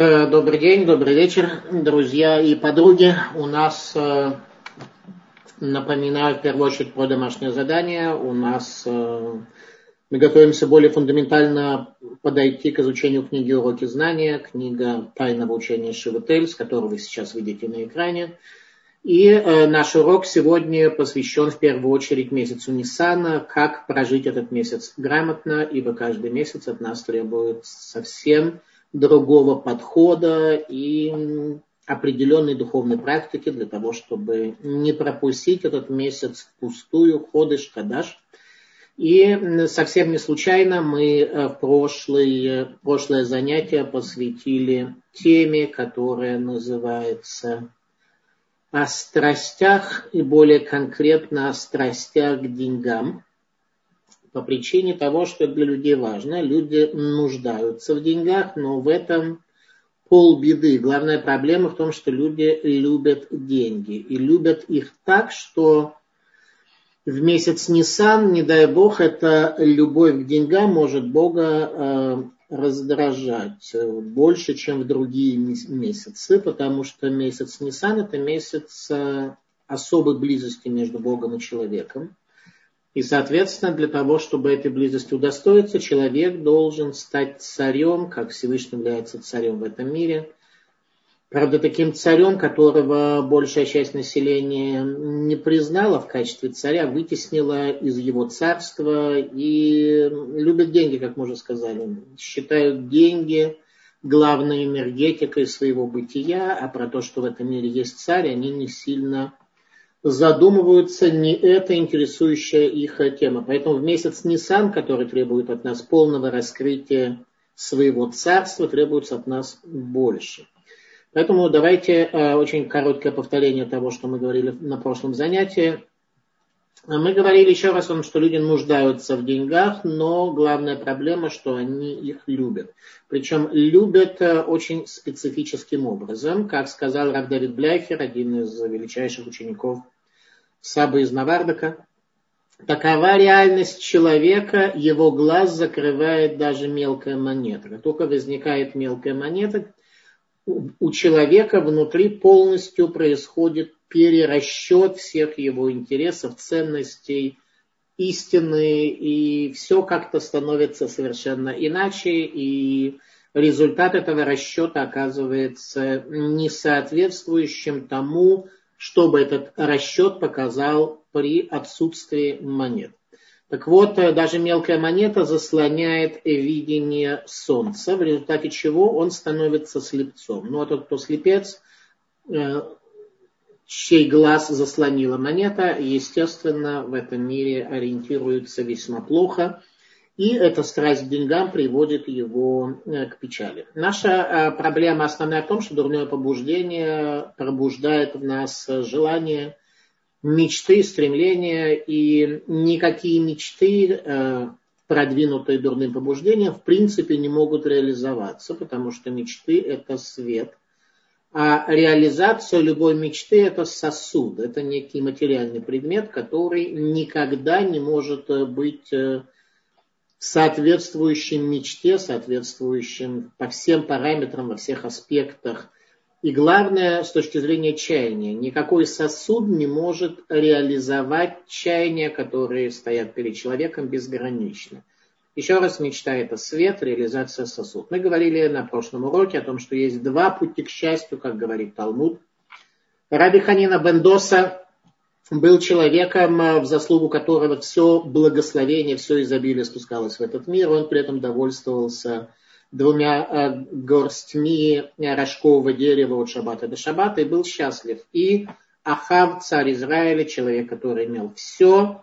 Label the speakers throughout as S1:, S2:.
S1: Э, добрый день, добрый вечер, друзья и подруги. У нас, э, напоминаю, в первую очередь про домашнее задание. У нас э, мы готовимся более фундаментально подойти к изучению книги «Уроки знания», книга «Тайного учения Шиватель», с которой вы сейчас видите на экране. И наш урок сегодня посвящен в первую очередь месяцу Ниссана, как прожить этот месяц грамотно, ибо каждый месяц от нас требует совсем другого подхода и определенной духовной практики для того, чтобы не пропустить этот месяц впустую, ходыш, кадаш. И совсем не случайно мы э, в прошлое, прошлое занятие посвятили теме, которая называется о страстях и более конкретно о страстях к деньгам. По причине того, что для людей важно. Люди нуждаются в деньгах, но в этом полбеды. Главная проблема в том, что люди любят деньги. И любят их так, что в месяц Нисан, не дай бог, эта любовь к деньгам может Бога э, раздражать больше, чем в другие месяцы, потому что месяц Нисан это месяц э, особой близости между Богом и человеком. И, соответственно, для того, чтобы этой близости удостоиться, человек должен стать царем, как Всевышний является царем в этом мире, Правда, таким царем, которого большая часть населения не признала в качестве царя, вытеснила из его царства и любят деньги, как мы уже сказали. Считают деньги главной энергетикой своего бытия, а про то, что в этом мире есть царь, они не сильно задумываются, не это интересующая их тема. Поэтому в месяц Нисан, который требует от нас полного раскрытия своего царства, требуется от нас больше – Поэтому давайте э, очень короткое повторение того, что мы говорили на прошлом занятии. Мы говорили еще раз что люди нуждаются в деньгах, но главная проблема, что они их любят. Причем любят э, очень специфическим образом. Как сказал Рав Давид Бляхер, один из величайших учеников Сабы из Навардака, такова реальность человека, его глаз закрывает даже мелкая монета. Как только возникает мелкая монета, у человека внутри полностью происходит перерасчет всех его интересов, ценностей, истины, и все как-то становится совершенно иначе, и результат этого расчета оказывается не соответствующим тому, чтобы этот расчет показал при отсутствии монет. Так вот, э, даже мелкая монета заслоняет видение солнца, в результате чего он становится слепцом. Ну а тот, кто слепец, э, чей глаз заслонила монета, естественно, в этом мире ориентируется весьма плохо. И эта страсть к деньгам приводит его э, к печали. Наша проблема основная в том, что дурное побуждение пробуждает в нас желание – мечты, стремления, и никакие мечты, э, продвинутые дурным побуждением, в принципе не могут реализоваться, потому что мечты – это свет. А реализация любой мечты – это сосуд, это некий материальный предмет, который никогда не может э, быть э, соответствующим мечте, соответствующим по всем параметрам, во всех аспектах и главное, с точки зрения чаяния, никакой сосуд не может реализовать чаяния, которые стоят перед человеком безгранично. Еще раз, мечта – это свет, реализация – сосуд. Мы говорили на прошлом уроке о том, что есть два пути к счастью, как говорит Талмуд. Раби Ханина Бендоса был человеком, в заслугу которого все благословение, все изобилие спускалось в этот мир. Он при этом довольствовался двумя э, горстьми рожкового дерева от шабата до шабата и был счастлив. И Ахав, царь Израиля, человек, который имел все,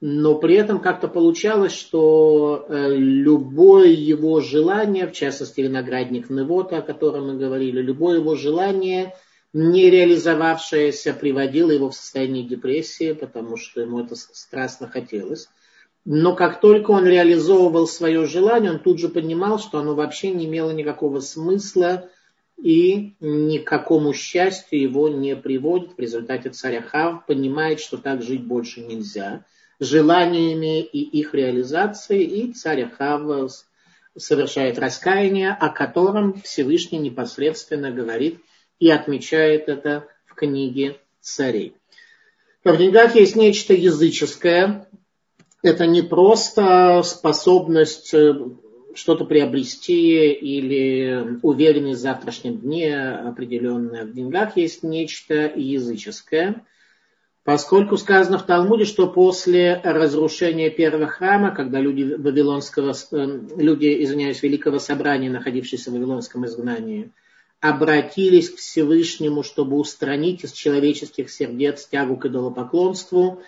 S1: но при этом как-то получалось, что э, любое его желание, в частности виноградник Невота, о котором мы говорили, любое его желание, не реализовавшееся, приводило его в состояние депрессии, потому что ему это страстно хотелось. Но как только он реализовывал свое желание, он тут же понимал, что оно вообще не имело никакого смысла и ни к какому счастью его не приводит. В результате царь Ахав понимает, что так жить больше нельзя. Желаниями и их реализацией, и царь Ахав совершает раскаяние, о котором Всевышний непосредственно говорит и отмечает это в книге царей. В деньгах есть нечто языческое. Это не просто способность э, что-то приобрести или уверенность в завтрашнем дне определенная. В деньгах есть нечто языческое. Поскольку сказано в Талмуде, что после разрушения первого храма, когда люди вавилонского, э, люди, извиняюсь, великого собрания, находившиеся в вавилонском изгнании, обратились к Всевышнему, чтобы устранить из человеческих сердец тягу к идолопоклонству,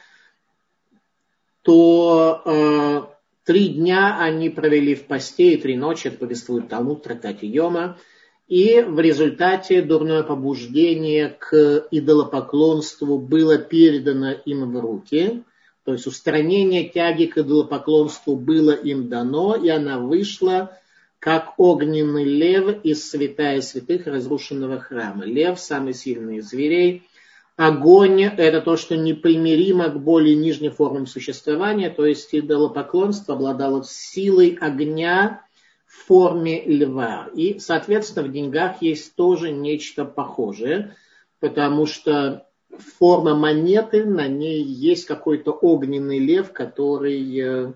S1: то э, три дня они провели в посте и три ночи, это повествует Талмуд трактате Йома, и в результате дурное побуждение к идолопоклонству было передано им в руки. То есть устранение тяги к идолопоклонству было им дано, и она вышла как огненный лев из святая святых разрушенного храма. Лев – самый сильный из зверей. Огонь – это то, что непримиримо к более нижним формам существования, то есть идолопоклонство обладало силой огня, в форме льва. И, соответственно, в деньгах есть тоже нечто похожее, потому что форма монеты, на ней есть какой-то огненный лев, который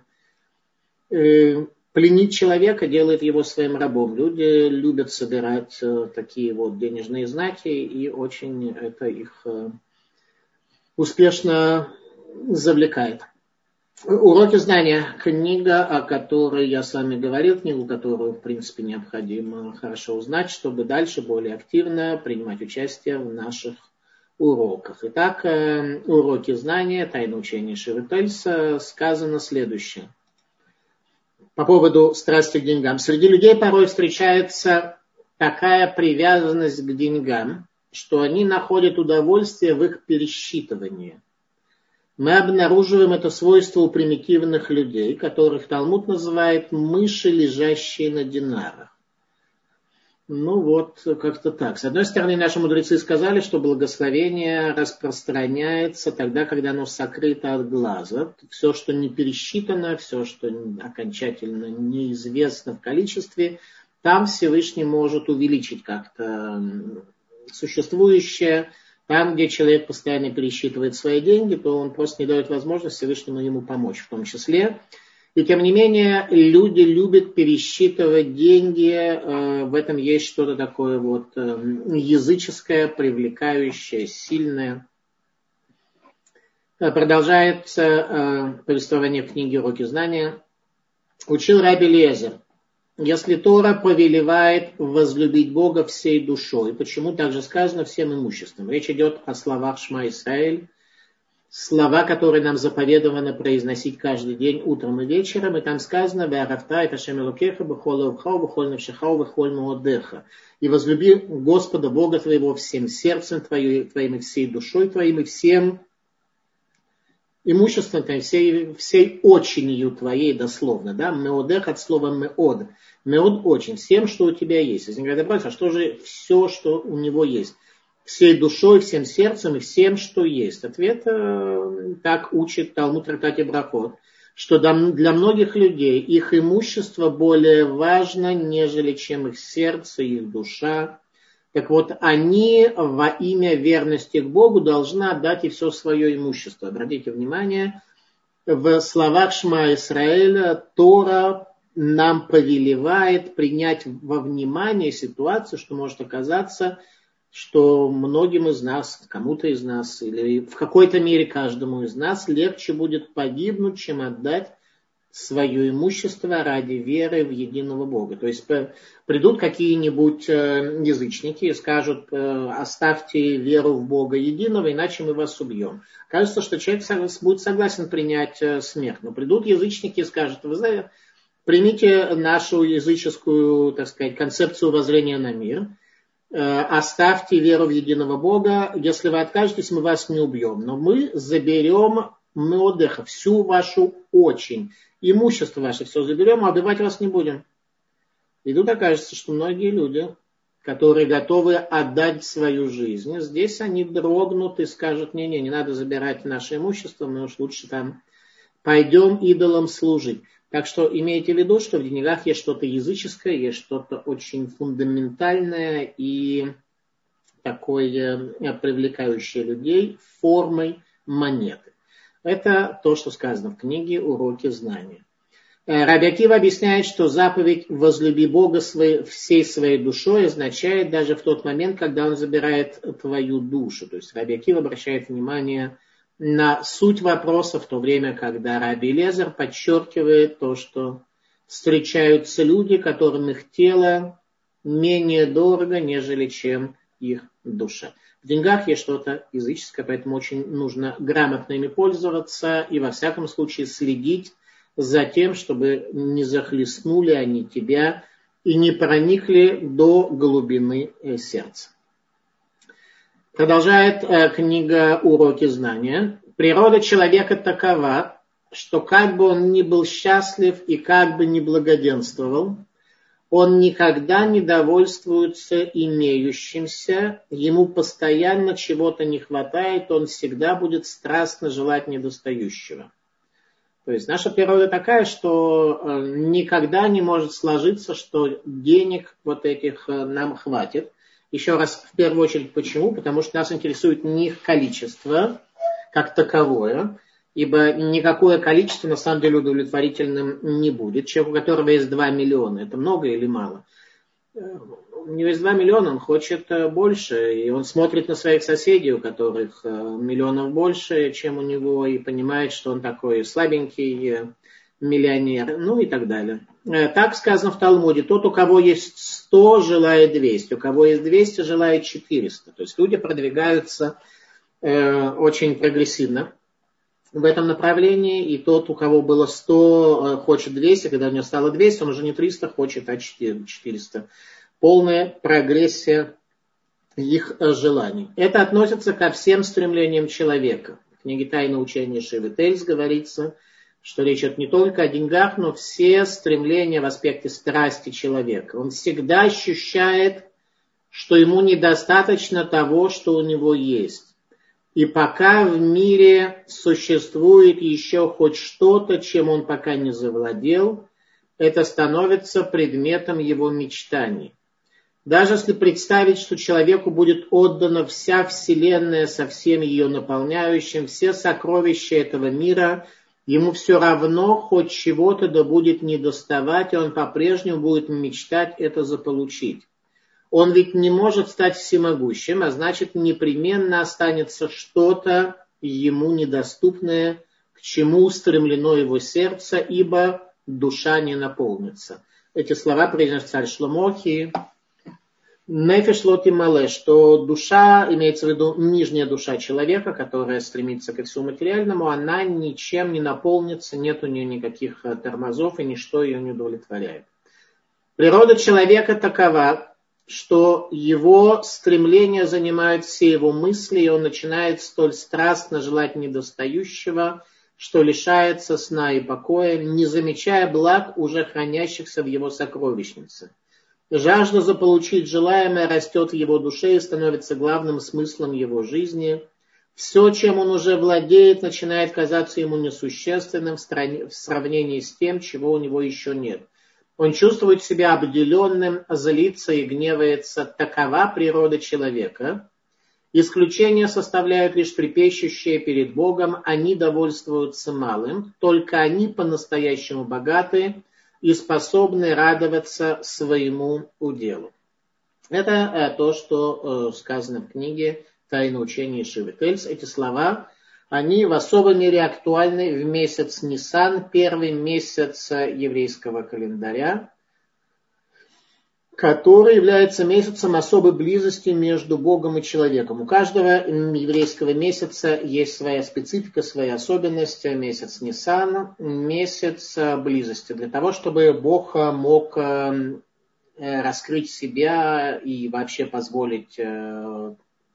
S1: э, э, пленит человека, делает его своим рабом. Люди любят собирать э, такие вот денежные знаки, и очень это их э, успешно завлекает. Уроки знания. Книга, о которой я с вами говорил, книгу, которую, в принципе, необходимо хорошо узнать, чтобы дальше более активно принимать участие в наших уроках. Итак, э, уроки знания, тайна учения Шевительса, сказано следующее. По поводу страсти к деньгам. Среди людей порой встречается такая привязанность к деньгам, что они находят удовольствие в их пересчитывании – мы обнаруживаем это свойство у примитивных людей, которых Талмуд называет мыши, лежащие на динарах. Ну вот, как-то так. С одной стороны, наши мудрецы сказали, что благословение распространяется тогда, когда оно сокрыто от глаза. Все, что не пересчитано, все, что окончательно неизвестно в количестве, там Всевышний может увеличить как-то существующее, там, где человек постоянно пересчитывает свои деньги, то он просто не дает возможности Всевышнему ему помочь в том числе. И тем не менее, люди любят пересчитывать деньги. Э, в этом есть что-то такое вот э, языческое, привлекающее, сильное. Э, продолжается повествование в книге «Уроки знания». Учил Раби Лезер – если Тора повелевает возлюбить Бога всей душой, почему также сказано всем имуществом? Речь идет о словах Шма Исраэль, слова, которые нам заповедовано произносить каждый день утром и вечером, и там сказано «Веарафта Эвхау бахоль Навшихау бахоль Муодеха» и возлюби Господа Бога твоего всем сердцем твоим, и всей душой твоим и всем имуществом твоим, всей, всей очинью твоей, дословно, да, меодех от слова меод, меод очень, всем, что у тебя есть. Если говорят, а что же все, что у него есть? Всей душой, всем сердцем и всем, что есть. Ответ э, так учит Талмуд Трактате Брахот, что для многих людей их имущество более важно, нежели чем их сердце, их душа, так вот, они во имя верности к Богу должны отдать и все свое имущество. Обратите внимание, в словах Шма Исраэля Тора нам повелевает принять во внимание ситуацию, что может оказаться, что многим из нас, кому-то из нас, или в какой-то мере каждому из нас легче будет погибнуть, чем отдать свое имущество ради веры в единого Бога. То есть придут какие-нибудь э, язычники и скажут, э, оставьте веру в Бога единого, иначе мы вас убьем. Кажется, что человек будет согласен принять э, смерть. Но придут язычники и скажут, вы знаете, примите нашу языческую, так сказать, концепцию воззрения на мир, оставьте веру в единого Бога, если вы откажетесь, мы вас не убьем, но мы заберем меодеха, всю вашу очень, имущество ваше все заберем, а убивать вас не будем. И тут окажется, что многие люди, которые готовы отдать свою жизнь, здесь они дрогнут и скажут, не-не, не надо забирать наше имущество, мы уж лучше там пойдем идолам служить. Так что имейте в виду, что в деньгах есть что-то языческое, есть что-то очень фундаментальное и такое э, привлекающее людей формой монеты. Это то, что сказано в книге «Уроки знания». Э, Рабиакива объясняет, что заповедь «возлюби Бога своей, всей своей душой» означает даже в тот момент, когда Он забирает твою душу. То есть Рабиакива обращает внимание на суть вопроса в то время, когда Раби Лезер подчеркивает то, что встречаются люди, которым их тело менее дорого, нежели чем их душа. В деньгах есть что-то языческое, поэтому очень нужно грамотно ими пользоваться и во всяком случае следить за тем, чтобы не захлестнули они тебя и не проникли до глубины э, сердца. Продолжает э, книга «Уроки знания». Природа человека такова, что как бы он ни был счастлив и как бы ни благоденствовал, он никогда не довольствуется имеющимся, ему постоянно чего-то не хватает, он всегда будет страстно желать недостающего. То есть наша природа такая, что э, никогда не может сложиться, что денег вот этих э, нам хватит. Еще раз, в первую очередь, почему? Потому что нас интересует не их количество как таковое, ибо никакое количество на самом деле удовлетворительным не будет. Человек, у которого есть 2 миллиона, это много или мало? У него есть 2 миллиона, он хочет э, больше, и он смотрит на своих соседей, у которых э, миллионов больше, чем у него, и понимает, что он такой слабенький э, миллионер, ну и так далее. Так сказано в Талмуде, тот, у кого есть 100, желает 200, у кого есть 200, желает 400. То есть люди продвигаются э, очень прогрессивно в этом направлении, и тот, у кого было 100, э, хочет 200, когда у него стало 200, он уже не 300 хочет, а 400. Полная прогрессия их э, желаний. Это относится ко всем стремлениям человека. В книге «Тайна учения Шивы Тельс» говорится, что речь идет не только о деньгах, но все стремления в аспекте страсти человека. Он всегда ощущает, что ему недостаточно того, что у него есть. И пока в мире существует еще хоть что-то, чем он пока не завладел, это становится предметом его мечтаний. Даже если представить, что человеку будет отдана вся Вселенная со всем ее наполняющим, все сокровища этого мира, ему все равно хоть чего-то да будет недоставать, и он по-прежнему будет мечтать это заполучить. Он ведь не может стать всемогущим, а значит непременно останется что-то ему недоступное, к чему устремлено его сердце, ибо душа не наполнится. Эти слова произнес царь Шломохи. Нефеш лоти мале, что душа, имеется в виду нижняя душа человека, которая стремится ко всему материальному, она ничем не наполнится, нет у нее никаких тормозов и ничто ее не удовлетворяет. Природа человека такова, что его стремление занимает все его мысли, и он начинает столь страстно желать недостающего, что лишается сна и покоя, не замечая благ, уже хранящихся в его сокровищнице. Жажда заполучить желаемое растет в его душе и становится главным смыслом его жизни. Все, чем он уже владеет, начинает казаться ему несущественным в сравнении с тем, чего у него еще нет – он чувствует себя обделенным, злится и гневается. Такова природа человека. Исключение составляют лишь трепещущие перед Богом, они довольствуются малым, только они по-настоящему богаты и способны радоваться своему уделу. Это э, то, что э, сказано в книге «Тайна учения Шивы Тельс». Эти слова они в особой мере актуальны в месяц Нисан, первый месяц еврейского календаря, который является месяцем особой близости между Богом и человеком. У каждого еврейского месяца есть своя специфика, своя особенность. Месяц Нисан, месяц близости. Для того, чтобы Бог мог э, раскрыть себя и вообще позволить э,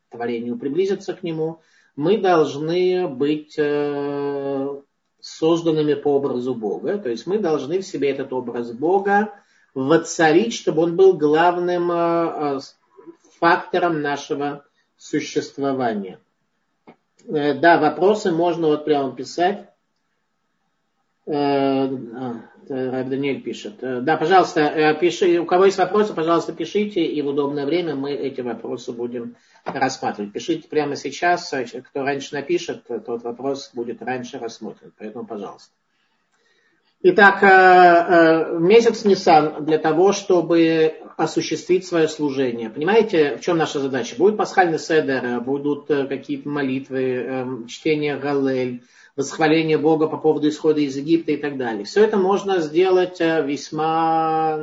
S1: творению приблизиться к нему – мы должны быть э, созданными по образу Бога. То есть мы должны в себе этот образ Бога воцарить, чтобы он был главным э, фактором нашего существования. Да, вопросы можно вот прямо писать. А, Раб Даниэль пишет. Да, пожалуйста, пиши, у кого есть вопросы, пожалуйста, пишите, и в удобное время мы эти вопросы будем рассматривать. Пишите прямо сейчас, кто раньше напишет, тот вопрос будет раньше рассмотрен, поэтому пожалуйста. Итак, э, э, месяц Нисан для того, чтобы осуществить свое служение. Понимаете, в чем наша задача? Будет пасхальный седер, будут э, какие-то молитвы, чтение Галель, восхваление Бога по поводу исхода из Египта и так далее. Все это можно сделать весьма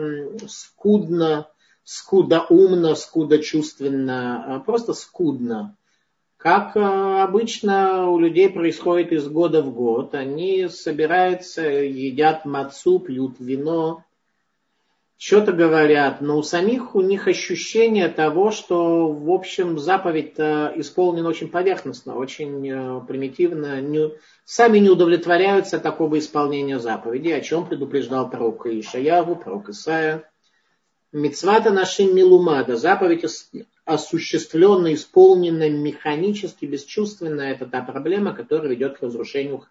S1: скудно, скудоумно, скудочувственно, просто скудно. Как э, обычно у людей происходит из года в год, они собираются, едят мацу, пьют вино, что-то говорят, но у самих у них ощущение того, что, в общем, заповедь исполнена очень поверхностно, очень э, примитивно. Не, сами не удовлетворяются такого исполнения заповеди, о чем предупреждал пророк Ишаяву, пророк Исаия. Мецвата нашим милумада, заповедь осуществленно, исполненно механически, бесчувственно, это та проблема, которая ведет к разрушению,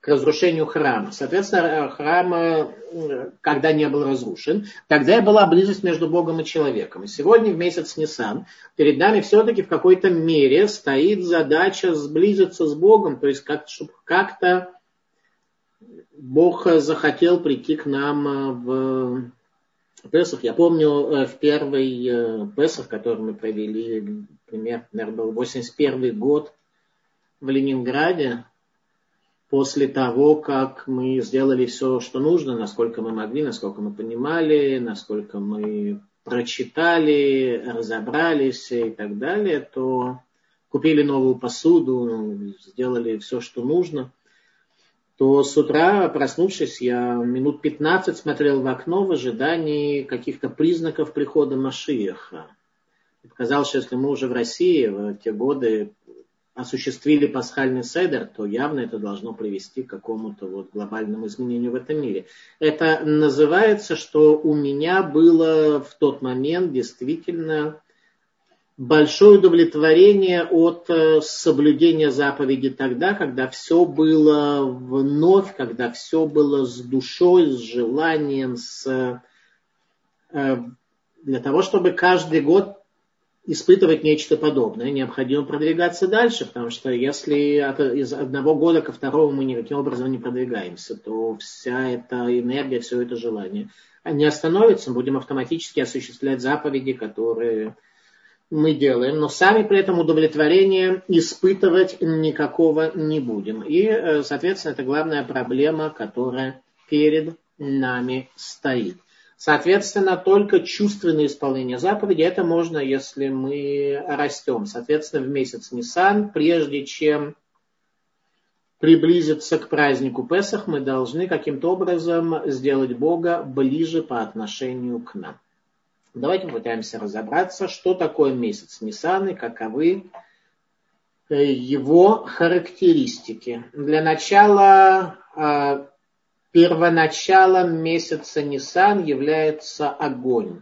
S1: к разрушению храма. Соответственно, храм, когда не был разрушен, тогда и была близость между Богом и человеком. И сегодня, в месяц Нисан, перед нами все-таки в какой-то мере стоит задача сблизиться с Богом, то есть как, чтобы как-то Бог захотел прийти к нам в Песах. Я помню э, в первый э, Песах, который мы провели, пример, наверное, был 81 год в Ленинграде, после того, как мы сделали все, что нужно, насколько мы могли, насколько мы понимали, насколько мы прочитали, разобрались и так далее, то купили новую посуду, сделали все, что нужно – то с утра, проснувшись, я минут 15 смотрел в окно в ожидании каких-то признаков прихода Машиеха. И показалось, что если мы уже в России в те годы осуществили пасхальный седер, то явно это должно привести к какому-то вот глобальному изменению в этом мире. Это называется, что у меня было в тот момент действительно большое удовлетворение от э, соблюдения заповеди тогда, когда все было вновь, когда все было с душой, с желанием, с, э, для того, чтобы каждый год испытывать нечто подобное, необходимо продвигаться дальше, потому что если от, из одного года ко второму мы никаким образом не продвигаемся, то вся эта энергия, все это желание не остановится, будем автоматически осуществлять заповеди, которые мы делаем, но сами при этом удовлетворения испытывать никакого не будем. И, э, соответственно, это главная проблема, которая перед нами стоит. Соответственно, только чувственное исполнение заповеди, это можно, если мы растем. Соответственно, в месяц Нисан, прежде чем приблизиться к празднику Песах, мы должны каким-то образом сделать Бога ближе по отношению к нам. Давайте попытаемся разобраться, что такое месяц Нисан и каковы э, его характеристики. Для начала, э, первоначалом месяца Нисан является огонь.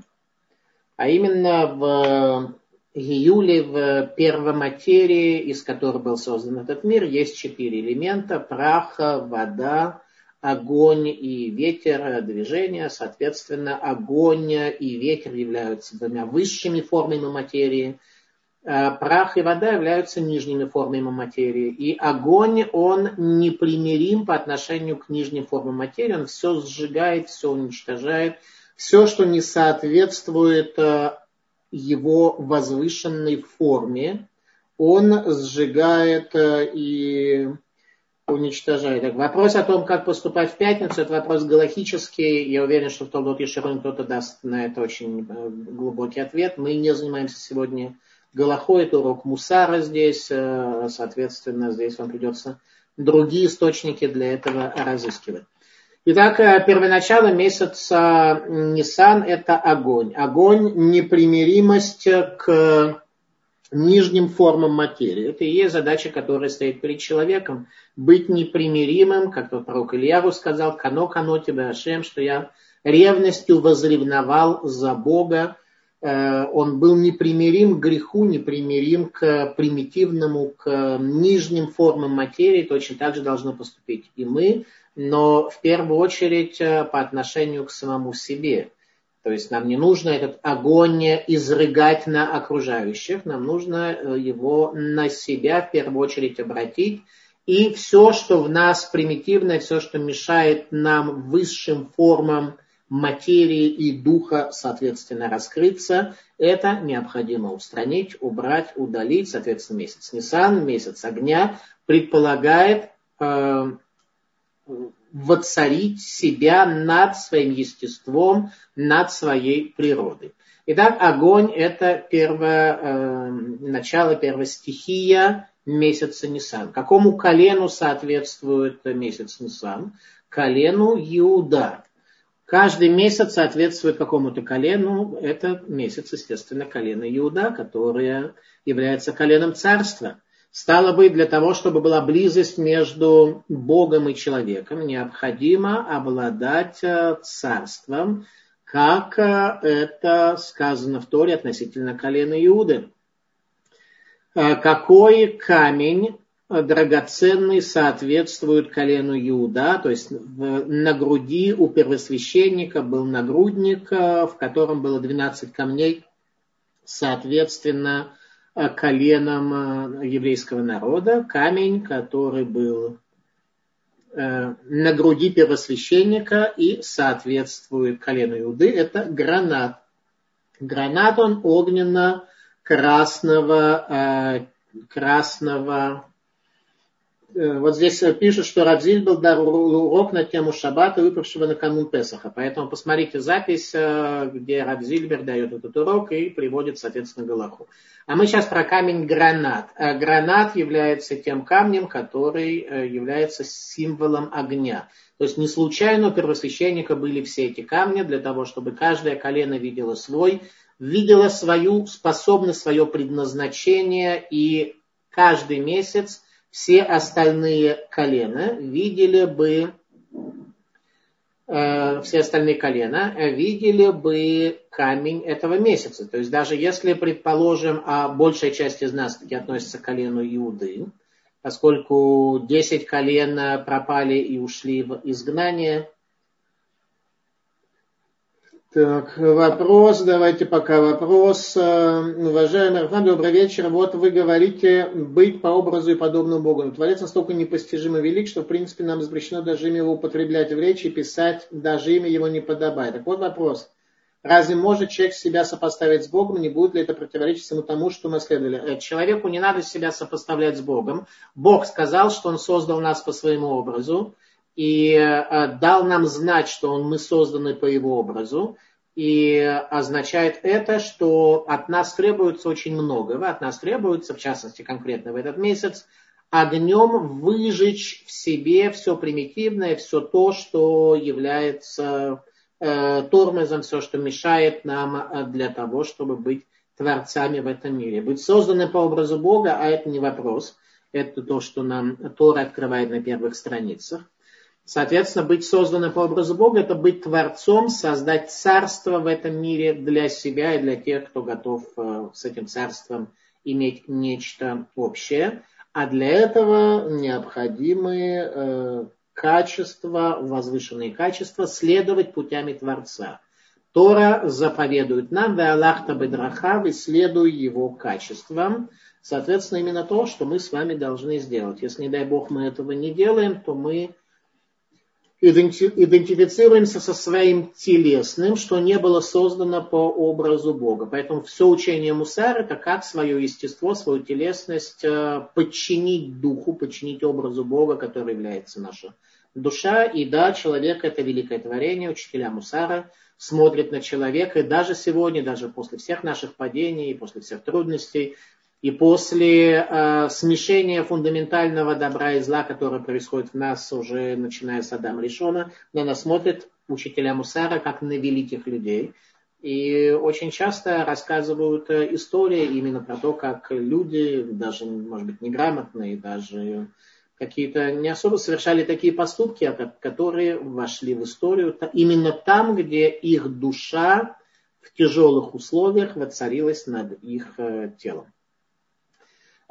S1: А именно в июле, в первоматерии, из которой был создан этот мир, есть четыре элемента. Прах, вода, огонь и ветер, движение, соответственно, огонь и ветер являются двумя высшими формами материи, а прах и вода являются нижними формами материи. И огонь, он непримирим по отношению к нижним формам материи, он все сжигает, все уничтожает, все, что не соответствует э, его возвышенной форме, он сжигает э, и уничтожает. Вопрос о том, как поступать в пятницу, это вопрос галактический. Я уверен, что в Толдот Ешерон кто-то даст на это очень э, глубокий ответ. Мы не занимаемся сегодня Галахой, это урок Мусара здесь. Э, соответственно, здесь вам придется другие источники для этого разыскивать. Итак, э, первоначало месяца Нисан – это огонь. Огонь – непримиримость к нижним формам материи. Это и есть задача, которая стоит перед человеком. Быть непримиримым, как пророк Ильяву сказал, «Кано, кано тебе, Ашем», что я ревностью возревновал за Бога. Э, он был непримирим к греху, непримирим к примитивному, к нижним формам материи. Точно так же должно поступить и мы. но в первую очередь э, по отношению к самому себе. То есть нам не нужно этот огонь изрыгать на окружающих, нам нужно э, его на себя в первую очередь обратить. И все, что в нас примитивное, все, что мешает нам высшим формам материи и духа, соответственно, раскрыться, это необходимо устранить, убрать, удалить. Соответственно, месяц Нисан, месяц огня предполагает э, воцарить себя над своим естеством, над своей природой. Итак, огонь – это первое э, начало, первая стихия месяца Нисан. Какому колену соответствует месяц Нисан? Колену Иуда. Каждый месяц соответствует какому-то колену. Это месяц, естественно, колено Иуда, которое является коленом царства. Стало быть, для того, чтобы была близость между Богом и человеком, необходимо обладать э, царством, как э, это сказано в Торе относительно колена Иуды. Э, какой камень драгоценный соответствует колену Иуда, то есть на груди у первосвященника был нагрудник, в котором было 12 камней, соответственно, коленом э, еврейского народа, камень, который был э, на груди первосвященника и соответствует колену Иуды, это гранат. Гранат он огненно-красного красного Э, вот здесь э, пишут, что Равзиль был дал урок на тему шаббата, выпавшего на канун Песаха. Поэтому посмотрите запись, э, где Равзильбер дает этот урок и приводит, соответственно, Галаху. А мы сейчас про камень гранат. Гранат является тем камнем, который является символом огня. То есть не случайно у первосвященника были все эти камни для того, чтобы каждое колено видело свой, видело свою способность, свое предназначение и каждый месяц все остальные колена видели бы э, все остальные колена видели бы камень этого месяца. То есть даже если, предположим, а большая часть из нас таки относится к колену Иуды, поскольку 10 колен пропали и ушли в изгнание, так, вопрос, давайте пока вопрос. Э, уважаемый Архан, добрый вечер. Вот вы говорите быть по образу и подобному Богу. Но Творец настолько непостижимо велик, что в принципе нам запрещено даже имя его употреблять в речи писать, даже имя его не подобает. Так вот вопрос. Разве может человек себя сопоставить с Богом? Не будет ли это противоречить всему тому, что мы следовали? Э, человеку не надо себя сопоставлять с Богом. Бог сказал, что Он создал нас по своему образу и э, дал нам знать, что он, мы созданы по его образу. И означает это, что от нас требуется очень многого. От нас требуется, в частности, конкретно в этот месяц, огнем выжечь в себе все примитивное, все то, что является э, тормозом, все, что мешает нам э, для того, чтобы быть творцами в этом мире. Быть созданы по образу Бога, а это не вопрос. Это то, что нам Тора открывает на первых страницах. Соответственно, быть созданным по образу Бога – это быть творцом, создать царство в этом мире для себя и для тех, кто готов э, с этим царством иметь нечто общее. А для этого необходимы э, качества, возвышенные качества, следовать путями Творца. Тора заповедует нам, Аллахта бедрахав, исследуй его качествам. Соответственно, именно то, что мы с вами должны сделать. Если, не дай Бог, мы этого не делаем, то мы идентифицируемся со своим телесным, что не было создано по образу Бога. Поэтому все учение Мусар это как свое естество, свою телесность э, подчинить духу, подчинить образу Бога, который является наша душа. И да, человек это великое творение, учителя Мусара смотрят на человека, и даже сегодня, даже после всех наших падений, после всех трудностей, и после э, смешения фундаментального добра и зла, которое происходит в нас уже начиная с Адама Лишона, на нас смотрят учителя Мусара как на великих людей. И очень часто рассказывают э, истории именно про то, как люди, даже, может быть, неграмотные, даже какие-то не особо совершали такие поступки, а которые вошли в историю именно там, где их душа в тяжелых условиях воцарилась над их э, телом.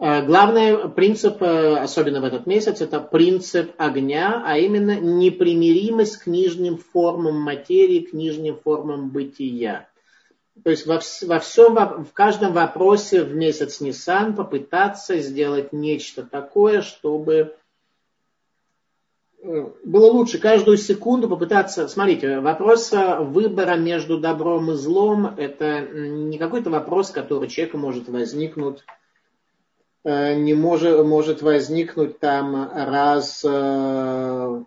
S1: Э, главный принцип, э, особенно в этот месяц, это принцип огня, а именно непримиримость к нижним формам материи, к нижним формам бытия. То есть во, во всем, в каждом вопросе в месяц Нисан попытаться сделать нечто такое, чтобы э, было лучше каждую секунду попытаться... Смотрите, вопрос выбора между добром и злом – это не какой-то вопрос, который человеку может возникнуть не может, может возникнуть там раз э,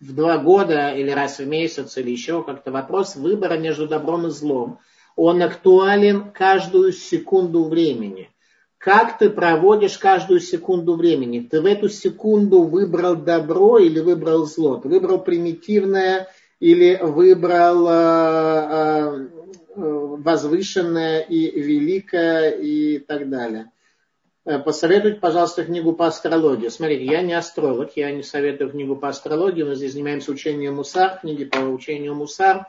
S1: в два года или раз в месяц или еще как-то вопрос выбора между добром и злом. Он актуален каждую секунду времени. Как ты проводишь каждую секунду времени? Ты в эту секунду выбрал добро или выбрал зло? Ты выбрал примитивное или выбрал э, э, возвышенное и великое и так далее? Э, посоветуйте, пожалуйста, книгу по астрологии. Смотрите, я не астролог, я не советую книгу по астрологии, мы здесь занимаемся учением Мусар, книги по учению Мусар.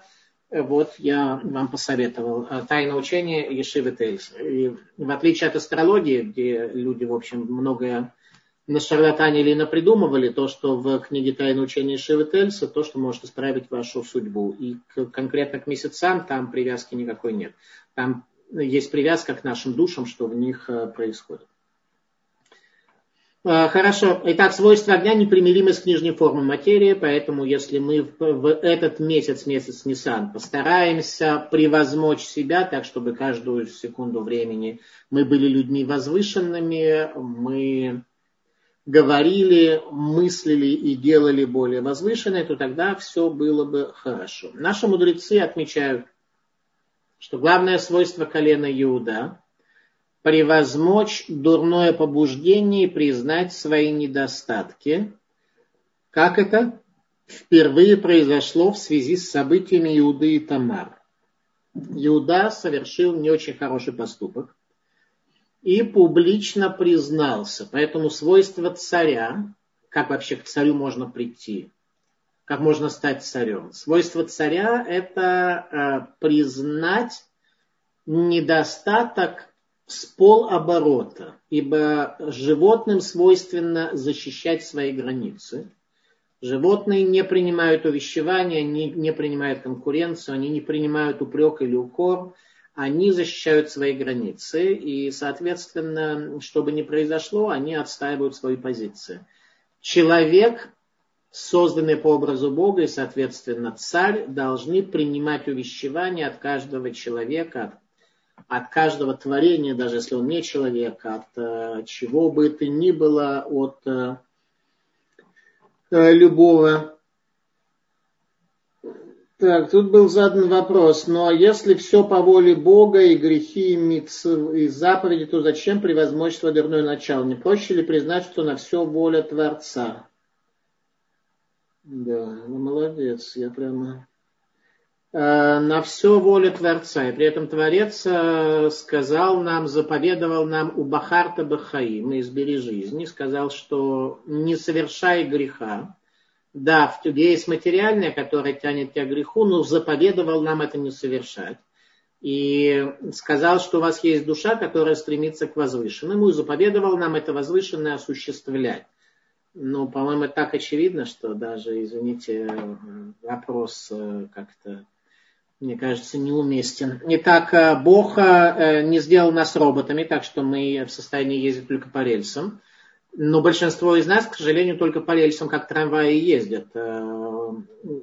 S1: Э, вот я вам посоветовал. Э, Тайное учение Ешивы Тельс. И в отличие от астрологии, где люди, в общем, многое на шарлатане или придумывали, то, что в книге Тайное учение Ешивы Тельса, то, что может исправить вашу судьбу. И к, конкретно к месяцам там привязки никакой нет. Там есть привязка к нашим душам, что в них происходит. А, хорошо. Итак, свойства огня непримиримы с нижней формой материи, поэтому если мы в этот месяц, месяц Нисан, постараемся превозмочь себя так, чтобы каждую секунду времени мы были людьми возвышенными, мы говорили, мыслили и делали более возвышенные, то тогда все было бы хорошо. Наши мудрецы отмечают, что главное свойство колена Иуда превозмочь дурное побуждение и признать свои недостатки. Как это впервые произошло в связи с событиями Иуды и Тамар? Иуда совершил не очень хороший поступок и публично признался. Поэтому свойство царя, как вообще к царю можно прийти, как можно стать царем. Свойство царя – это э, признать недостаток с полоборота, ибо животным свойственно защищать свои границы. Животные не принимают увещевания, не, не принимают конкуренцию, они не принимают упрек или укор, они защищают свои границы, и, соответственно, что бы ни произошло, они отстаивают свои позиции. Человек, созданный по образу Бога, и, соответственно, царь, должны принимать увещевания от каждого человека, от каждого творения, даже если он не человек, от э, чего бы это ни было, от э, э, любого. Так, тут был задан вопрос, но если все по воле Бога и грехи и, митц, и заповеди, то зачем превозмочество дурное начало? Не проще ли признать, что на все воля Творца? Да, ну молодец, я прямо Э, на все волю Творца. И при этом Творец э, сказал нам, заповедовал нам у Бахарта Бахаи, мы избери жизни, сказал, что не совершай греха. Да, в тебе есть материальное, которое тянет тебя к греху, но заповедовал нам это не совершать. И сказал, что у вас есть душа, которая стремится к возвышенному, и заповедовал нам это возвышенное осуществлять. Ну, по-моему, так очевидно, что даже, извините, э, вопрос как-то мне кажется, неуместен. Итак, э, Бог э, не сделал нас роботами, так что мы в состоянии ездить только по рельсам. Но большинство из нас, к сожалению, только по рельсам, как трамваи, ездят, э,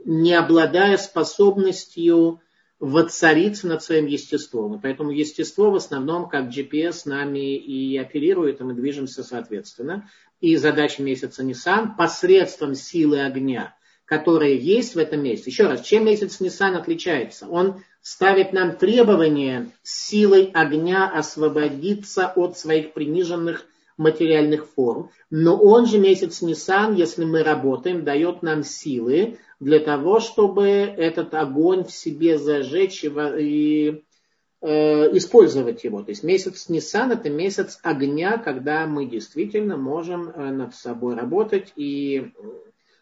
S1: не обладая способностью воцариться над своим естеством. И поэтому естество в основном, как GPS, нами и оперирует, и мы движемся соответственно. И задача месяца Nissan посредством силы огня – которые есть в этом месяце. Еще раз, чем месяц Нисан отличается? Он ставит нам требование силой огня освободиться от своих приниженных материальных форм. Но он же месяц Нисан, если мы работаем, дает нам силы для того, чтобы этот огонь в себе зажечь и, э, использовать его. То есть месяц Нисан это месяц огня, когда мы действительно можем э, над собой работать и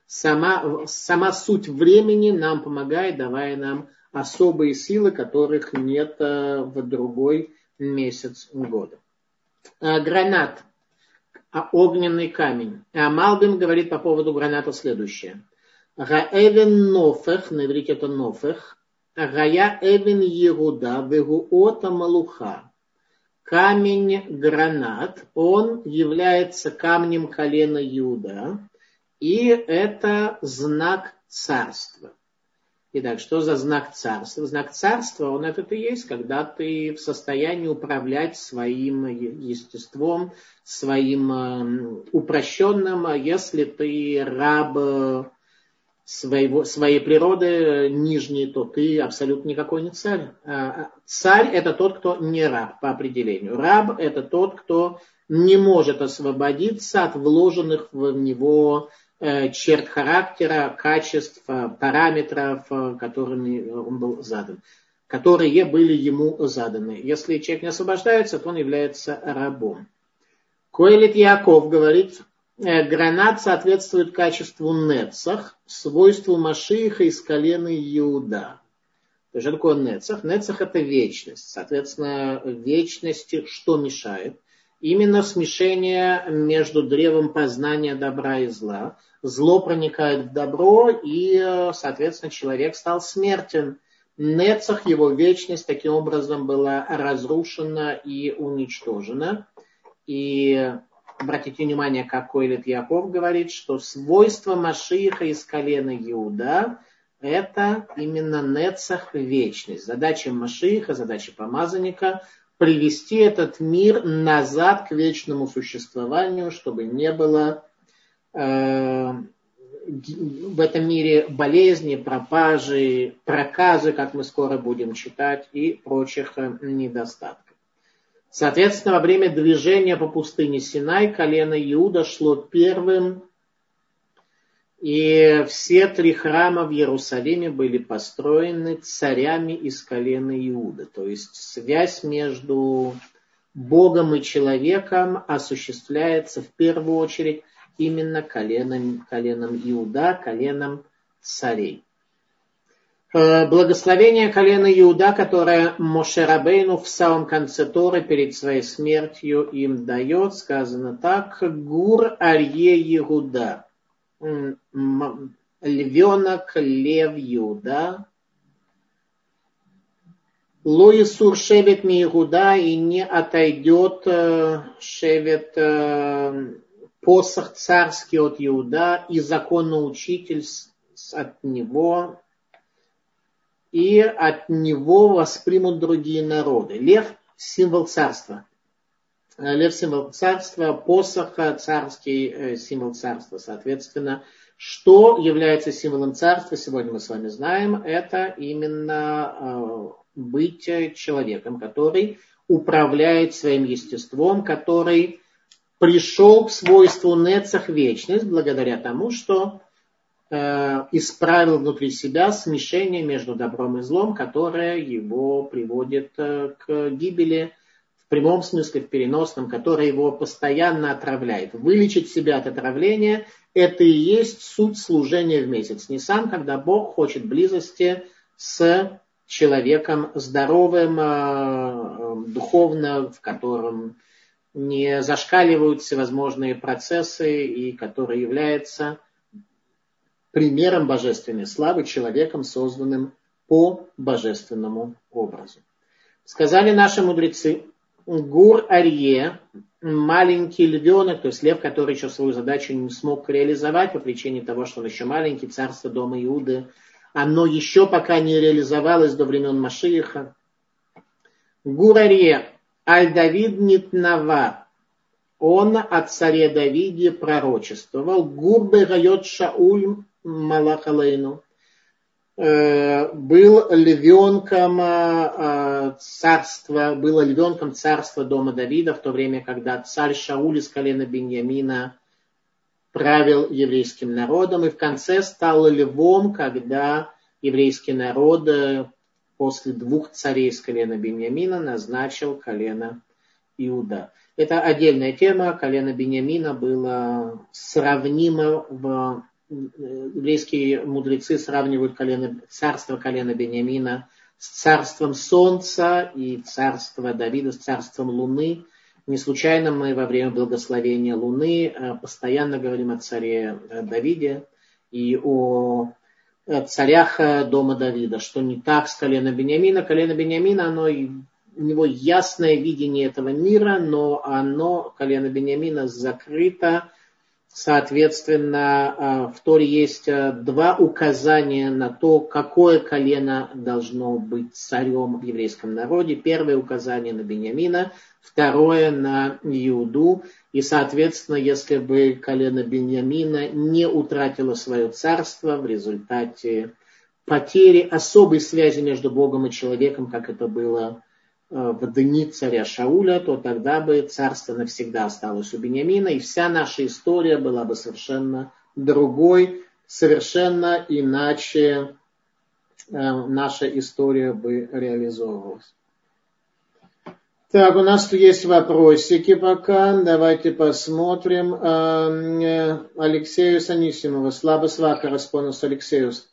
S1: сама, сама суть времени нам помогает, давая нам особые силы, которых нет э, в другой месяц года. Гранат, огненный камень. А Малбим говорит по поводу граната следующее. Раэвен нофех, на иврите это нофех, Гая Эвен Егуда, Вегуота Малуха. Камень гранат, он является камнем колена Иуда, и это знак царства. Итак, что за знак царства? Знак царства, он это и есть, когда ты в состоянии управлять своим естеством, своим э, упрощенным, если ты раб своего, своей природы нижней, то ты абсолютно никакой не царь. А, царь это тот, кто не раб по определению. Раб это тот, кто не может освободиться от вложенных в него э, черт характера, качеств, параметров, которыми он был задан, которые были ему заданы. Если человек не освобождается, то он является рабом. Коэлит Яков говорит, Э, гранат соответствует качеству Нецах, свойству Машииха из колена Иуда. Что такое Нецах? Нецах это вечность. Соответственно, вечности что мешает? Именно смешение между древом познания добра и зла. Зло проникает в добро, и, соответственно, человек стал смертен. Нецах, его вечность, таким образом была разрушена и уничтожена. И обратите внимание, как Койлет Яков говорит, что свойство Машииха из колена Иуда – это именно Нецах вечность. Задача Машииха, задача помазанника – привести этот мир назад к вечному существованию, чтобы не было э, в этом мире болезни, пропажи, проказы, как мы скоро будем читать, и прочих э, недостатков. Соответственно, во время движения по пустыне Синай колено Иуда шло первым, и все три храма в Иерусалиме были построены царями из колена Иуда. То есть связь между Богом и человеком осуществляется в первую очередь именно коленом, коленом Иуда, коленом царей. Э, благословение колена Иуда, которое Мошерабейну в самом конце Торы перед своей смертью им дает, сказано так, Гур Арье Иуда, львенок, лев Иуда, Лоисур шевет ми Иуда и не отойдет э, шевет э, посох царский от Иуда и законоучитель от него и от него воспримут другие народы. Лев – символ царства. Э, лев – символ царства, посох – царский э, символ царства. Соответственно, что является символом царства, сегодня мы с вами знаем, это именно э, быть человеком, который управляет своим естеством, который пришел к свойству нецах вечность благодаря тому, что исправил внутри себя смешение между добром и злом, которое его приводит к гибели в прямом смысле, в переносном, которое его постоянно отравляет. Вылечить себя от отравления – это и есть суть служения в месяц. Не сам, когда Бог хочет близости с человеком здоровым, э, духовно, в котором не зашкаливают всевозможные процессы и который является примером божественной славы, человеком, созданным по божественному образу. Сказали наши мудрецы, Гур Арье, маленький львенок, то есть лев, который еще свою задачу не смог реализовать по причине того, что он еще маленький, царство дома Иуды, оно еще пока не реализовалось до времен Машииха. Гур Арье, Аль-Давид Нитнава, он от царе Давиде пророчествовал. Гурбе Гайот Шауль Малах Алейну, э, был львенком э, царства, было львенком царства дома Давида в то время, когда царь Шауль из колена Беньямина правил еврейским народом и в конце стал львом, когда еврейский народ э, после двух царей из колена Беньямина назначил колено Иуда. Это отдельная тема. Колено Беньямина было сравнимо в еврейские мудрецы сравнивают колено, царство колена Бениамина с царством солнца и царство Давида с царством луны. Не случайно мы во время благословения Луны э, постоянно говорим о царе э, Давиде и о царях дома Давида, что не так с колена Бениамина. Колено Бениамина, оно, у него ясное видение этого мира, но оно, колено Бениамина, закрыто Соответственно, а, в Торе есть а, два указания на то, какое колено должно быть царем в еврейском народе. Первое указание на Бениамина, второе на Иуду. И, соответственно, если бы колено Бениамина не утратило свое царство в результате потери особой связи между Богом и человеком, как это было Э, в дни царя Шауля, то тогда бы царство навсегда осталось у Бениамина, и вся наша история была бы совершенно другой, совершенно иначе э, наша история бы реализовывалась. Так, у нас тут есть вопросики пока. Давайте посмотрим. Э, Алексею Санисимова. Слабо свака, распонус Алексеюс.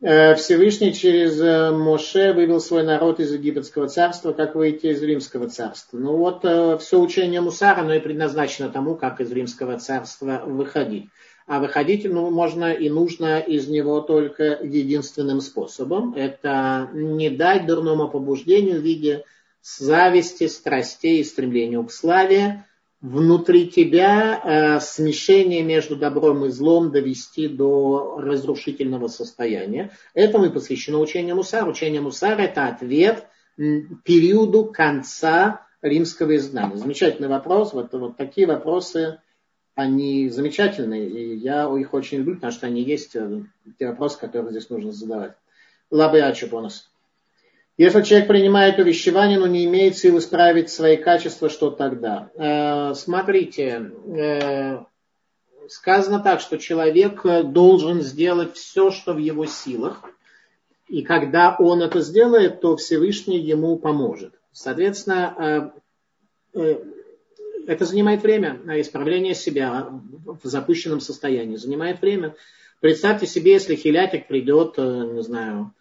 S1: Э, Всевышний через э, Моше вывел свой народ из египетского царства, как выйти из римского царства. Ну вот э, все учение Мусара, оно и предназначено тому, как из римского царства выходить. А выходить ну, можно и нужно из него только единственным способом. Это не дать дурному побуждению в виде зависти, страстей и стремлению к славе, внутри тебя э, смешение между добром и злом довести до разрушительного состояния. Этому и посвящено учение Мусар. Учение Мусар – это ответ периоду конца римского изгнания. Замечательный вопрос. Вот, вот такие вопросы, они замечательные. И я их очень люблю, потому что они есть э, те вопросы, которые здесь нужно задавать. Лабы Ачупонос. Если человек принимает увещевание, но не имеет сил исправить свои качества, что тогда? Э, смотрите, э, сказано так, что человек должен сделать все, что в его силах. И когда он это сделает, то Всевышний ему поможет. Соответственно, э, это занимает время. Исправление себя в запущенном состоянии занимает время. Представьте себе, если хилятик придет, не знаю,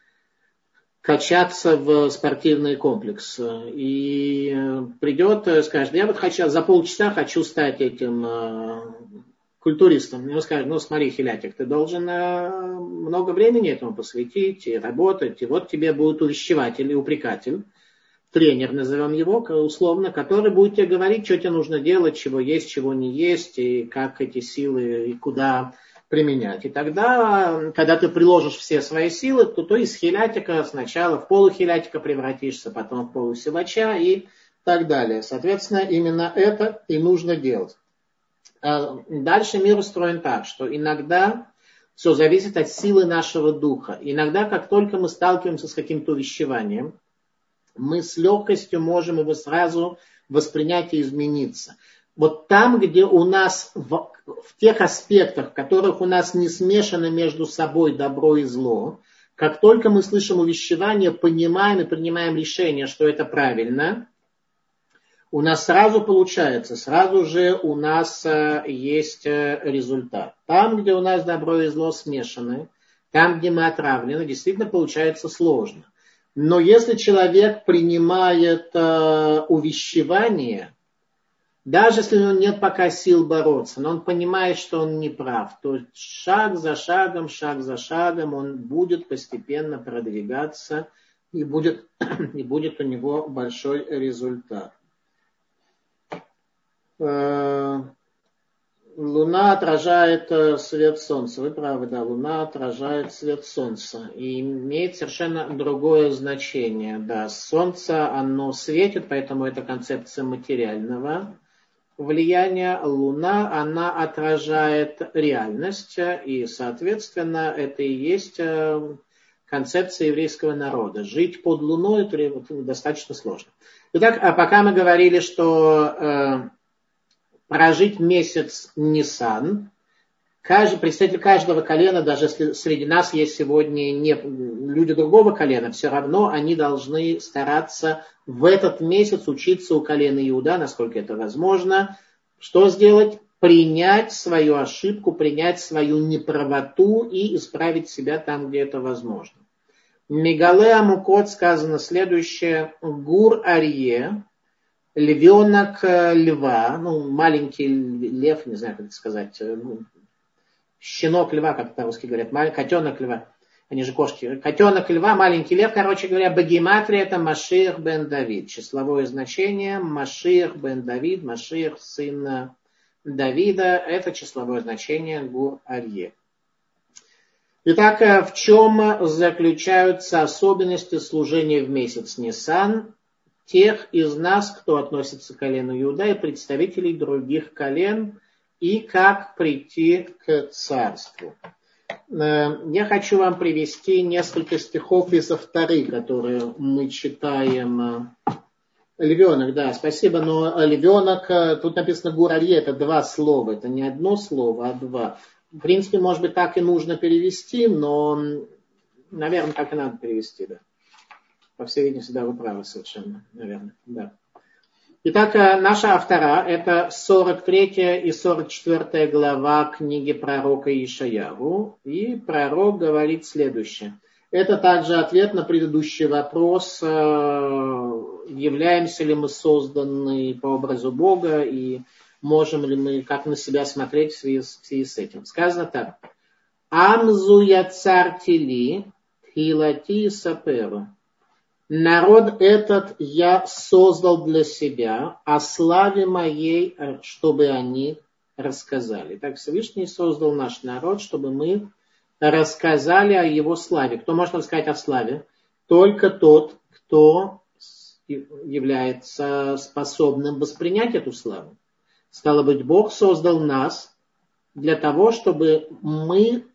S1: качаться в спортивный комплекс. И э, придет, э, скажет, я вот хочу, за полчаса хочу стать этим э, культуристом. Он скажет, ну смотри, Хилятик, ты должен много времени этому посвятить и работать. И вот тебе будет увещеватель и упрекатель, тренер, назовем его, условно, который будет тебе говорить, что тебе нужно делать, чего есть, чего не есть, и как эти силы, и куда применять. И тогда, когда ты приложишь все свои силы, то, то из хилятика сначала в полухилятика превратишься, потом в полусилача и так далее. Соответственно, именно это и нужно делать. А дальше мир устроен так, что иногда все зависит от силы нашего духа. Иногда, как только мы сталкиваемся с каким-то увещеванием, мы с легкостью можем его сразу воспринять и измениться вот там, где у нас в, в тех аспектах, в которых у нас не смешано между собой добро и зло, как только мы слышим увещевание, понимаем и принимаем решение, что это правильно, у нас сразу получается, сразу же у нас э, есть э, результат. Там, где у нас добро и зло смешаны, там, где мы отравлены, действительно получается сложно. Но если человек принимает э, увещевание – даже если у него нет пока сил бороться, но он понимает, что он не прав, то шаг за шагом, шаг за шагом он будет постепенно продвигаться и будет, и будет у него большой результат. Э, Луна отражает э, свет Солнца. Вы правы, да, Луна отражает свет Солнца. И имеет совершенно другое значение. Да, Солнце, оно светит, поэтому это концепция материального влияние Луна, она отражает реальность, и, соответственно, это и есть э, концепция еврейского народа. Жить под Луной это достаточно сложно. Итак, а пока мы говорили, что э, прожить месяц Нисан, каждый, представитель каждого колена, даже если среди нас есть сегодня не люди другого колена, все равно они должны стараться в этот месяц учиться у колена Иуда, насколько это возможно. Что сделать? Принять свою ошибку, принять свою неправоту и исправить себя там, где это возможно. Мегале Амукот сказано следующее. Гур Арье, львенок льва, ну, маленький лев, не знаю, как это сказать, ну, щенок льва, как по-русски говорят, котенок льва они же кошки, котенок льва, маленький лев, короче говоря, багиматрия это Машир бен Давид. Числовое значение Машир бен Давид, Машир сын Давида, это числовое значение Гур Арье. Итак, э, в чем заключаются особенности служения в месяц Нисан тех из нас, кто относится к колену Иуда и представителей других колен, и как прийти к царству. Э, я хочу вам привести несколько стихов из авторы, которые мы читаем. Львенок, да, спасибо, но львенок, э, тут написано гурарье, это два слова, это не одно слово, а два. В принципе, может быть, так и нужно перевести, но, наверное, так и надо перевести, да. По всей видимости, да, вы правы совершенно, наверное, да. Итак, э, наша автора – это 43 и 44 глава книги пророка Ишаяру. И пророк говорит следующее. Это также ответ на предыдущий вопрос, э, являемся ли мы созданы по образу Бога и можем ли мы как на себя смотреть в связи, в связи с этим. Сказано так. Амзу я царь тили, хилати саперу. Народ этот я создал для себя, о славе моей, э, чтобы они рассказали. Так Всевышний создал наш народ, чтобы мы рассказали о его славе. Кто может рассказать о славе? Только тот, кто является способным воспринять эту славу. Стало быть, Бог создал нас для того, чтобы мы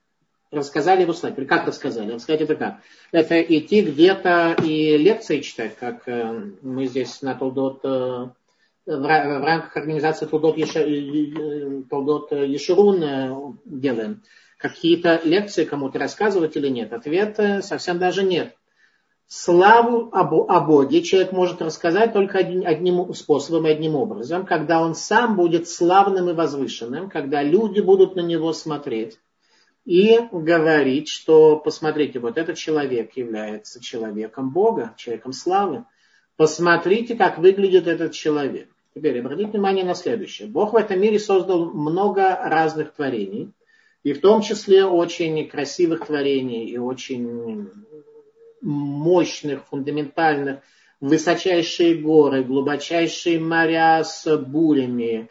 S1: рассказали в слайд. Как рассказали? Рассказать это как? Это идти где-то и лекции читать, как э, мы здесь на Толдот, э, в рамках организации Толдот, Ешерун делаем. Какие-то лекции кому-то рассказывать или нет? Ответ совсем даже нет. Славу о Боге человек может рассказать только одним способом и одним образом, когда он сам будет славным и возвышенным, когда люди будут на него смотреть и говорить, что, посмотрите, вот этот человек является человеком Бога, человеком славы. Посмотрите, как выглядит этот человек. Теперь обратите внимание на следующее. Бог в этом мире создал много разных творений, и в том числе очень красивых творений и очень мощных, фундаментальных, высочайшие горы, глубочайшие моря с бурями,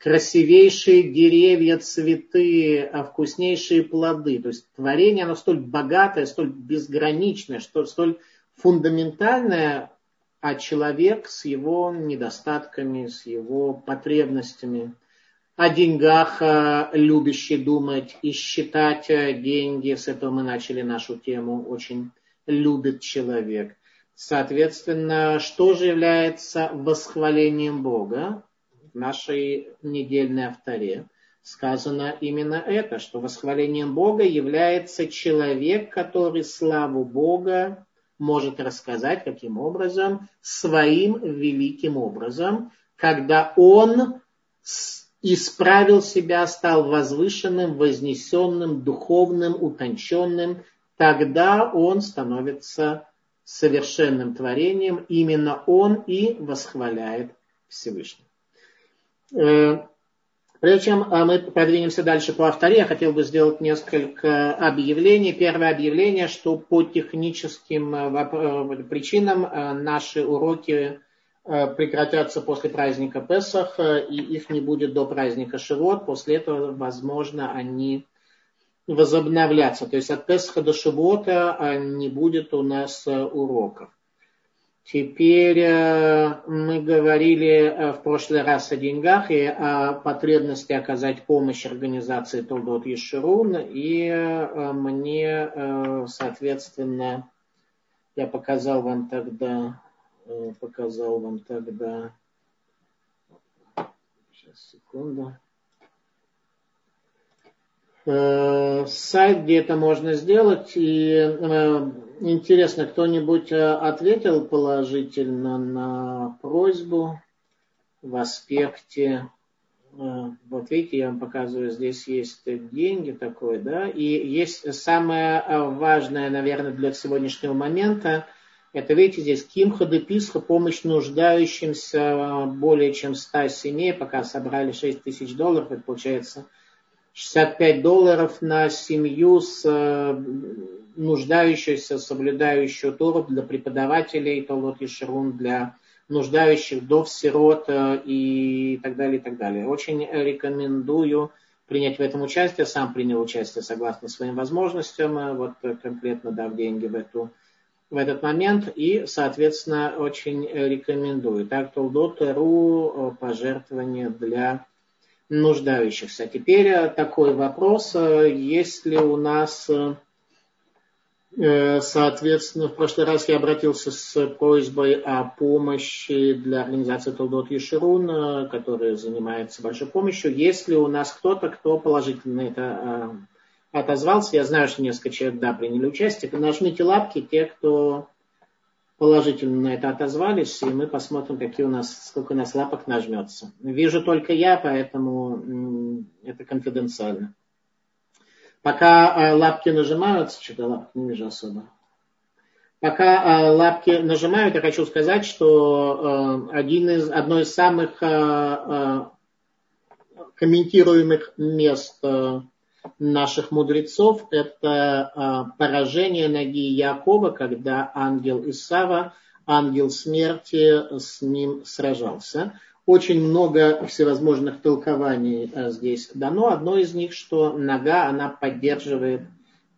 S1: красивейшие деревья, цветы, а вкуснейшие плоды. То есть творение, оно столь богатое, столь безграничное, что столь фундаментальное, а человек с его недостатками, с его потребностями, о деньгах а, любящий думать и считать а, деньги, с этого мы начали нашу тему, очень любит человек. Соответственно, что же является восхвалением Бога? В нашей недельной авторе сказано именно это, что восхвалением Бога является человек, который славу Бога может рассказать каким образом? Своим великим образом, когда он исправил себя, стал возвышенным, вознесенным, духовным, утонченным, тогда он становится совершенным творением, именно он и восхваляет Всевышнего. Э, прежде чем э, мы продвинемся дальше по авторе, я хотел бы сделать несколько объявлений. Первое объявление, что по техническим э, причинам наши уроки прекратятся после праздника Песах, и их не будет до праздника Шивот. После этого, возможно, они возобновлятся. То есть от Песха до Шивота не будет у нас уроков. Теперь э, мы говорили э, в прошлый раз о деньгах и о потребности оказать помощь организации Толдот Ешерун. И э, мне, соответственно, я показал вам тогда, показал вам тогда, сейчас, секунду. Сайт, где это можно сделать. И интересно, кто-нибудь э, ответил положительно на просьбу в аспекте вот видите, я вам показываю, здесь есть деньги такое, да, и есть самое важное, наверное, для сегодняшнего момента, Это, видите, здесь Кимха Деписха, помощь нуждающимся более чем 100 семей, пока собрали 6 тысяч долларов, это получается 65 долларов на семью с э, нуждающуюся, соблюдающую Тору для преподавателей, Толот Ешерун, для нуждающих вдов, сирот э, и так далее, и так далее. Очень рекомендую принять в этом участие. Сам принял участие согласно своим возможностям, э, вот конкретно дав деньги в эту в этот момент и, соответственно, очень рекомендую. Так, Толдот.ру пожертвования для нуждающихся. Теперь э, такой вопрос, э, если у нас, э, соответственно, в прошлый раз я обратился с просьбой о помощи для организации Толдот Ешерун, которая занимается большой помощью. Если у нас кто-то, кто положительно это отозвался, я знаю, что несколько человек, да, приняли участие, нажмите лапки те, кто положительно на это отозвались, и мы посмотрим, какие у нас, сколько у нас лапок нажмется. Вижу только я, поэтому это конфиденциально. Пока э, лапки нажимаются, что-то лапки не вижу особо. Пока э, лапки нажимают, я хочу сказать, что э, один из, одно из самых комментируемых мест наших мудрецов, это а, поражение ноги Якова, когда ангел Исава, ангел смерти, с ним сражался. Очень много всевозможных толкований а, здесь дано. Одно из них, что нога, она поддерживает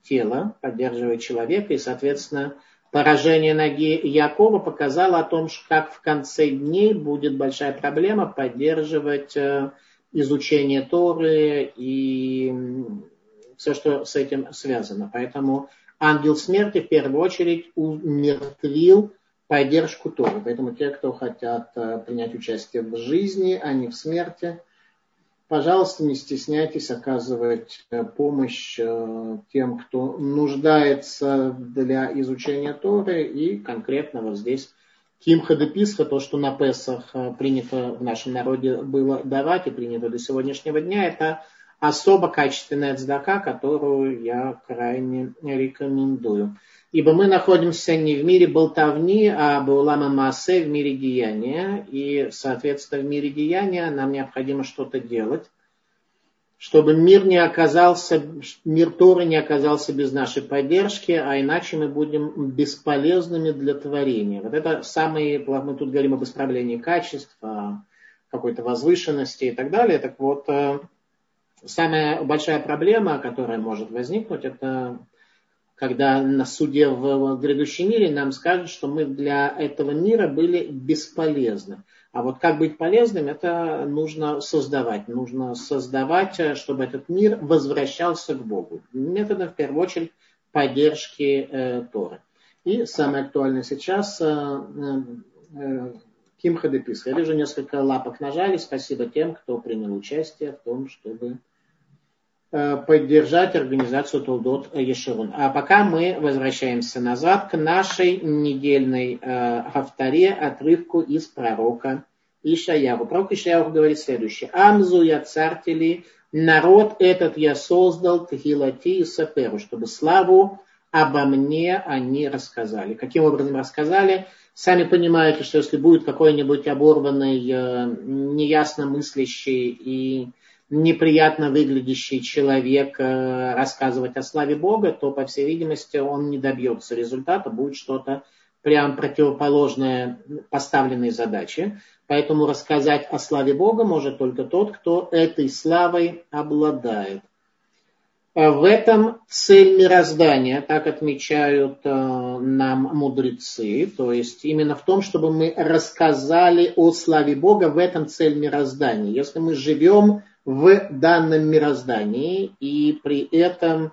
S1: тело, поддерживает человека, и, соответственно, поражение ноги Якова показало о том, как в конце дней будет большая проблема поддерживать а, изучение Торы и все, что с этим связано. Поэтому ангел смерти в первую очередь умертвил поддержку Торы. Поэтому те, кто хотят э, принять участие в жизни, а не в смерти, пожалуйста, не стесняйтесь оказывать э, помощь э, тем, кто нуждается для изучения Торы и конкретно вот здесь Кимха де Писха, то, что на Песах э, принято в нашем народе было давать и принято до сегодняшнего дня, это особо качественная цдака, которую я крайне рекомендую. Ибо мы находимся не в мире болтовни, а Баулама Маасе в мире деяния. И, соответственно, в мире деяния нам необходимо что-то делать чтобы мир не оказался, мир Торы не оказался без нашей поддержки, а иначе мы будем бесполезными для творения. Вот это самые, мы тут говорим об исправлении качеств, какой-то возвышенности и так далее. Так вот, э, самая большая проблема, которая может возникнуть, это когда на суде в грядущем мире нам скажут, что мы для этого мира были бесполезны. А вот как быть полезным, это нужно создавать. Нужно создавать, э, чтобы этот мир возвращался к Богу. Методом, в первую очередь, поддержки э, Торы. И самое актуальное сейчас э, э, Кимха Деписха. Я вижу несколько лапок нажали. Спасибо тем, кто принял участие в том, чтобы э, поддержать организацию Толдот Ешерун. А пока мы возвращаемся назад к нашей недельной э, авторе, отрывку из пророка Ишаяру. Пророк Ишаяру говорит следующее. Амзу я цартели, народ этот я создал, тахилати и саперу, чтобы славу обо мне они рассказали. Каким образом рассказали? Сами понимаете, что если будет какой-нибудь оборванный, э, неясно мыслящий и неприятно выглядящий человек э, рассказывать о славе Бога, то, по всей видимости, он не добьется результата, будет что-то прям противоположное поставленной задаче. Поэтому рассказать о славе Бога может только тот, кто этой славой обладает. А в этом цель мироздания, так отмечают э, нам мудрецы. То есть именно в том, чтобы мы рассказали о славе Бога, в этом цель мироздания. Если мы живем в данном мироздании и при этом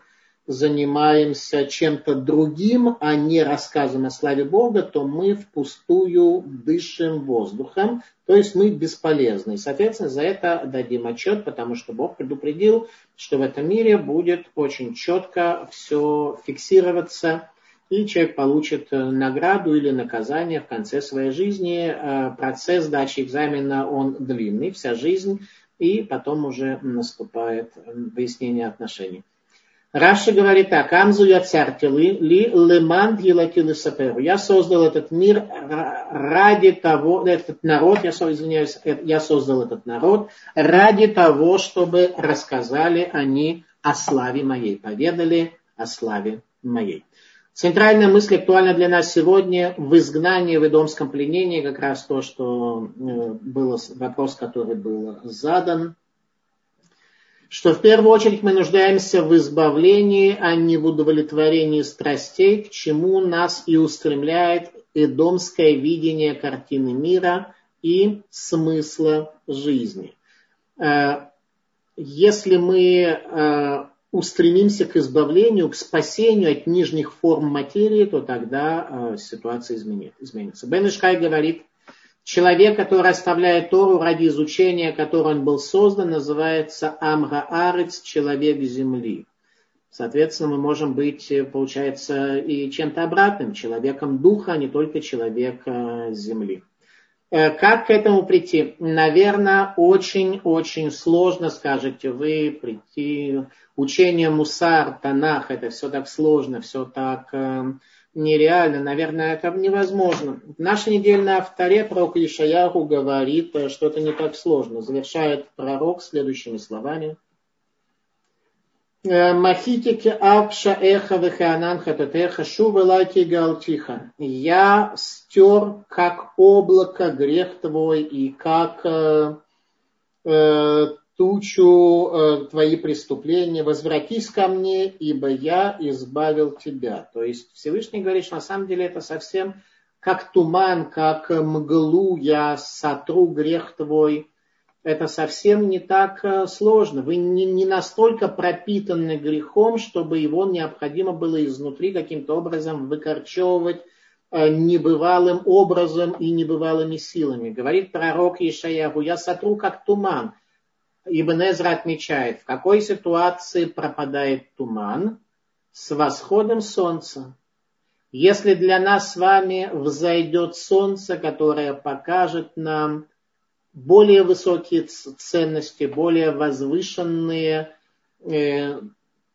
S1: занимаемся чем-то другим, а не рассказом о славе Бога, то мы впустую дышим воздухом, то есть мы бесполезны. Соответственно, за это дадим отчет, потому что Бог предупредил, что в этом мире будет очень четко все фиксироваться, и человек получит награду или наказание в конце своей жизни. Э, процесс сдачи экзамена, он длинный, вся жизнь, и потом уже наступает выяснение отношений. Раши говорит так, Амзу я цартилы, ли леман дилатилы саперу. Я создал этот мир ради того, этот народ, я, извиняюсь, я создал этот народ ради того, чтобы рассказали они о славе моей, поведали о славе моей. Центральная мысль актуальна для нас сегодня в изгнании, в идомском пленении, как раз то, что э, был вопрос, который был задан, что в первую очередь мы нуждаемся в избавлении, а не в удовлетворении страстей, к чему нас и устремляет идомское видение картины мира и смысла жизни. Э, если мы э, устремимся к избавлению, к спасению от нижних форм материи, то тогда э, ситуация изменится. Бен Ишкай говорит, человек, который оставляет Тору ради изучения, которым он был создан, называется Арец, человек земли. Соответственно, мы можем быть, э, получается, и чем-то обратным, человеком духа, а не только человека земли. Э, как к этому прийти? Наверное, очень-очень сложно, скажете вы, прийти. Учение Мусар, Танах, это все так сложно, все так э, нереально. Наверное, это невозможно. В нашей недельной авторе пророк Ишаяху говорит, э, что это не так сложно. Завершает пророк следующими словами – Махитики апша эхо веханан хататеха шувелаки галтиха. Я стер, как облако, грех твой, и как э, э, тучу э, твои преступления. Возвратись ко мне, ибо я избавил тебя. То есть Всевышний говорит, что на самом деле это совсем как туман, как мглу, я сотру грех твой это совсем не так э, сложно. Вы не, не настолько пропитаны грехом, чтобы его необходимо было изнутри каким-то образом выкорчевывать э, небывалым образом и небывалыми силами. Говорит пророк Ишаягу, я сотру как туман. Ибн Эзра отмечает, в какой ситуации пропадает туман? С восходом солнца. Если для нас с вами взойдет солнце, которое покажет нам более высокие ценности, более возвышенные э,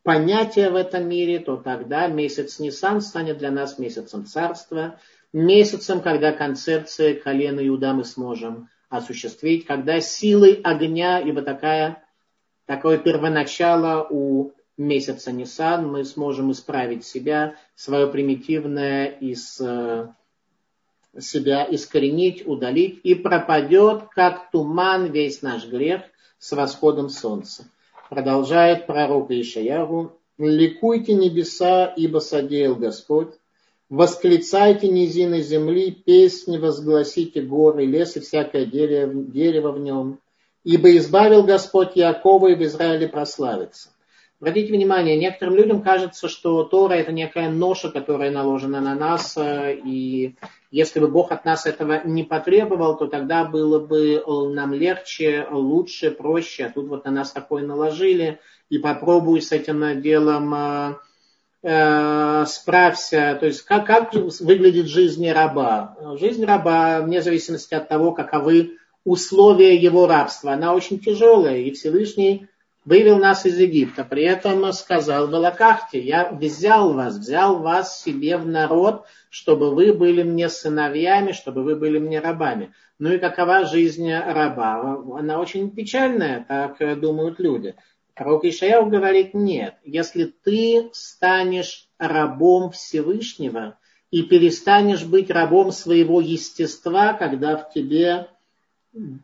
S1: понятия в этом мире, то тогда месяц Нисан станет для нас месяцем царства, месяцем, когда концепция колена Иуда мы сможем осуществить, когда силой огня, ибо такая, такое первоначало у месяца Нисан, мы сможем исправить себя, свое примитивное из себя искоренить, удалить, и пропадет, как туман, весь наш грех с восходом солнца. Продолжает пророк Ишаяру, ликуйте небеса, ибо содеял Господь, восклицайте низины земли, песни возгласите горы, лес и всякое дерево, дерево в нем, ибо избавил Господь Якова и в Израиле прославится. Обратите внимание, некоторым людям кажется, что Тора это некая ноша, которая наложена на нас, э, и если бы Бог от нас этого не потребовал, то тогда было бы э, нам легче, лучше, проще. А тут вот на нас такое наложили, и попробуй с этим делом э, э, справься. То есть как, как выглядит жизнь раба? Жизнь раба, вне зависимости от того, каковы условия его рабства, она очень тяжелая, и Всевышний вывел нас из Египта. При этом сказал Балакахте, я взял вас, взял вас себе в народ, чтобы вы были мне сыновьями, чтобы вы были мне рабами. Ну и какова жизнь раба? Она очень печальная, так думают люди. Пророк Ишаяу говорит, нет, если ты станешь рабом Всевышнего и перестанешь быть рабом своего естества, когда в тебе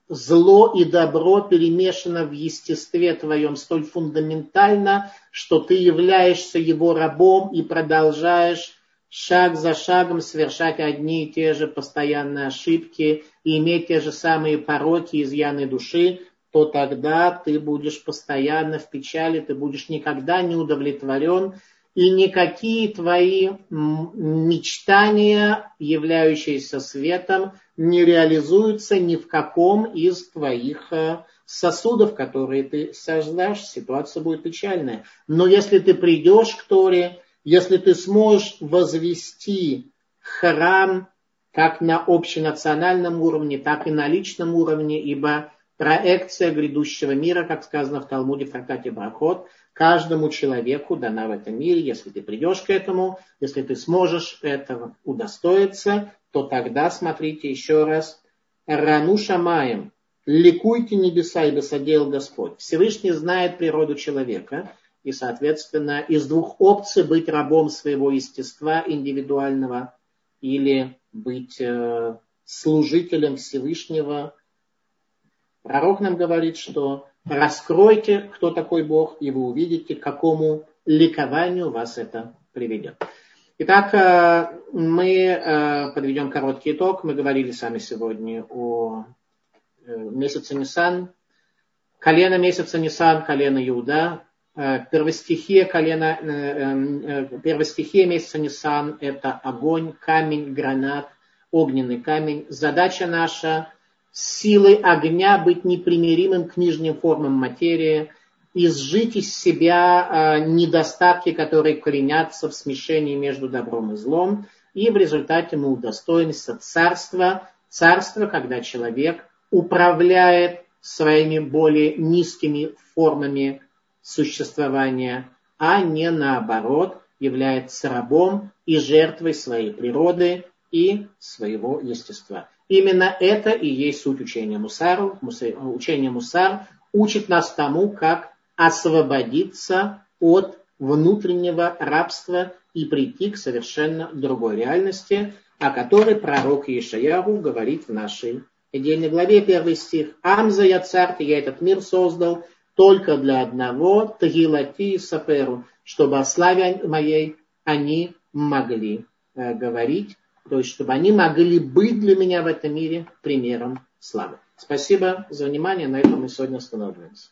S1: зло и добро перемешано в естестве твоем столь фундаментально, что ты являешься его рабом и продолжаешь шаг за шагом совершать одни и те же постоянные ошибки и иметь те же самые пороки, изъяны души, то тогда ты будешь постоянно в печали, ты будешь никогда не удовлетворен, и никакие твои мечтания, являющиеся светом, не реализуются ни в каком из твоих э, сосудов, которые ты создашь, ситуация будет печальная. Но если ты придешь к Торе, если ты сможешь возвести храм как на общенациональном уровне, так и на личном уровне, ибо проекция грядущего мира, как сказано в Талмуде в Трактате Брахот, каждому человеку дана в этом мире, если ты придешь к этому, если ты сможешь этого удостоиться, то тогда, смотрите еще раз, Рану Шамаем, ликуйте небеса, ибо содеял Господь. Всевышний знает природу человека, и, соответственно, из двух опций быть рабом своего естества индивидуального или быть э, служителем Всевышнего. Пророк нам говорит, что раскройте, кто такой Бог, и вы увидите, к какому ликованию вас это приведет. Итак, э, мы э, подведем короткий итог. Мы говорили сами сегодня о месяце Нисан. Колено месяца Нисан, колено Иуда, Э, первостихия колена, э, э, первостихия месяца Нисан – это огонь, камень, гранат, огненный камень. Задача наша – силой огня быть непримиримым к нижним формам материи, изжить из себя недостатки, которые коренятся в смешении между добром и злом, и в результате мы удостоимся царства, царства, когда человек управляет своими более низкими формами существования, а не наоборот является рабом и жертвой своей природы и своего естества. Именно это и есть суть учения Мусару. Учение Мусар учит нас тому, как освободиться от внутреннего рабства и прийти к совершенно другой реальности, о которой пророк Ишаяру говорит в нашей недельной главе, первый стих. «Амза я царь, я этот мир создал, только для одного, Тагилати и Саперу, чтобы о славе моей они могли э, говорить, то есть чтобы они могли быть для меня в этом мире примером славы. Спасибо за внимание, на этом мы сегодня останавливаемся.